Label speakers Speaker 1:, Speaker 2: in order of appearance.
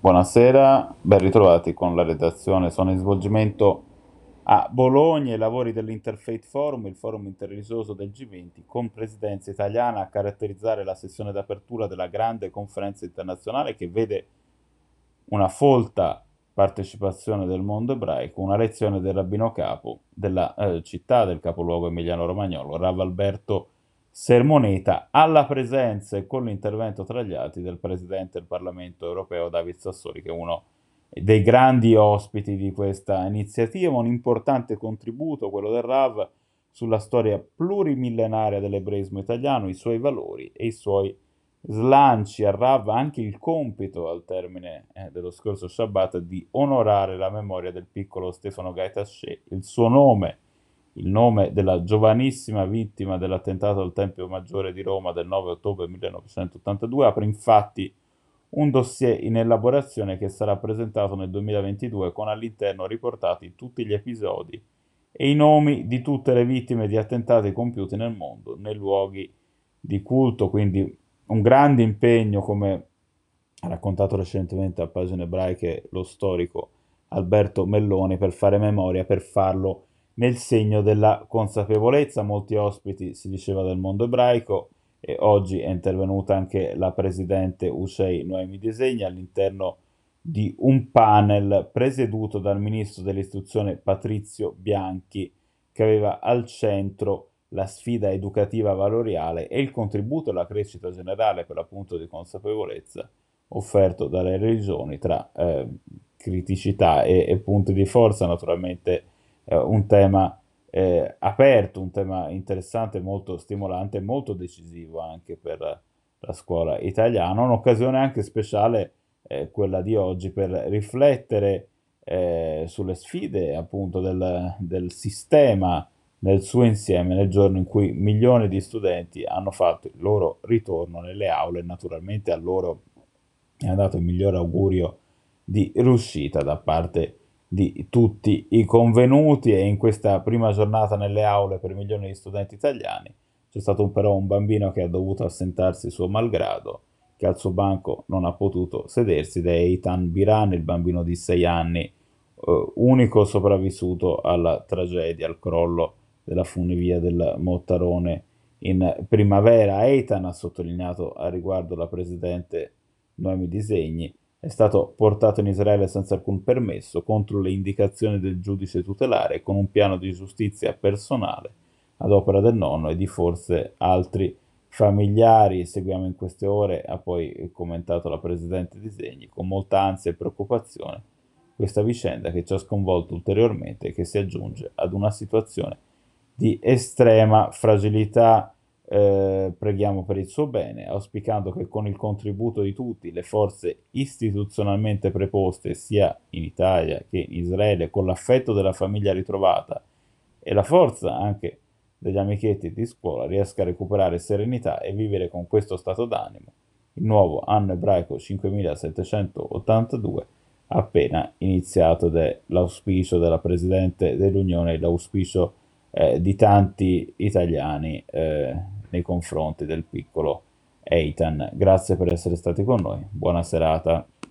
Speaker 1: Buonasera, ben ritrovati con la redazione. Sono in svolgimento a Bologna i lavori dell'Interfaith Forum, il forum interreligioso del G20, con presidenza italiana a caratterizzare la sessione d'apertura della grande conferenza internazionale che vede una folta partecipazione del mondo ebraico, una lezione del rabbino capo della eh, città del capoluogo emiliano-romagnolo, Rav Alberto Sermoneta alla presenza e con l'intervento tra gli altri del Presidente del Parlamento europeo David Sassoli, che è uno dei grandi ospiti di questa iniziativa, un importante contributo, quello del RAV, sulla storia plurimillenaria dell'ebraismo italiano, i suoi valori e i suoi slanci. Al RAV anche il compito, al termine eh, dello scorso Shabbat, di onorare la memoria del piccolo Stefano Gaetasce, il suo nome il nome della giovanissima vittima dell'attentato al Tempio Maggiore di Roma del 9 ottobre 1982 apre infatti un dossier in elaborazione che sarà presentato nel 2022 con all'interno riportati tutti gli episodi e i nomi di tutte le vittime di attentati compiuti nel mondo, nei luoghi di culto, quindi un grande impegno come ha raccontato recentemente a pagine ebraiche lo storico Alberto Melloni per fare memoria, per farlo nel segno della consapevolezza. Molti ospiti si diceva del mondo ebraico e oggi è intervenuta anche la presidente Usei Noemi Disegni all'interno di un panel presieduto dal ministro dell'istruzione Patrizio Bianchi che aveva al centro la sfida educativa valoriale e il contributo alla crescita generale per l'appunto di consapevolezza offerto dalle religioni tra eh, criticità e, e punti di forza naturalmente eh, un tema eh, aperto, un tema interessante, molto stimolante, molto decisivo anche per la scuola italiana, un'occasione anche speciale eh, quella di oggi per riflettere eh, sulle sfide appunto del, del sistema nel suo insieme nel giorno in cui milioni di studenti hanno fatto il loro ritorno nelle aule. Naturalmente a loro è andato il miglior augurio di riuscita da parte di tutti i convenuti e in questa prima giornata nelle aule per milioni di studenti italiani c'è stato un, però un bambino che ha dovuto assentarsi suo malgrado, che al suo banco non ha potuto sedersi ed è Eitan Biran, il bambino di 6 anni, eh, unico sopravvissuto alla tragedia, al crollo della funivia del Mottarone in primavera. Eitan ha sottolineato a riguardo la presidente Noemi Disegni è stato portato in Israele senza alcun permesso, contro le indicazioni del giudice tutelare con un piano di giustizia personale ad opera del nonno e di forse altri familiari. Seguiamo in queste ore, ha poi commentato la Presidente Disegni, con molta ansia e preoccupazione questa vicenda che ci ha sconvolto ulteriormente e che si aggiunge ad una situazione di estrema fragilità eh, preghiamo per il suo bene, auspicando che con il contributo di tutti le forze istituzionalmente preposte sia in Italia che in Israele, con l'affetto della famiglia ritrovata e la forza anche degli amichetti di scuola, riesca a recuperare serenità e vivere con questo stato d'animo il nuovo anno ebraico 5782 appena iniziato ed è l'auspicio della Presidente dell'Unione, l'auspicio eh, di tanti italiani. Eh, nei confronti del piccolo Eitan. Grazie per essere stati con noi, buona serata.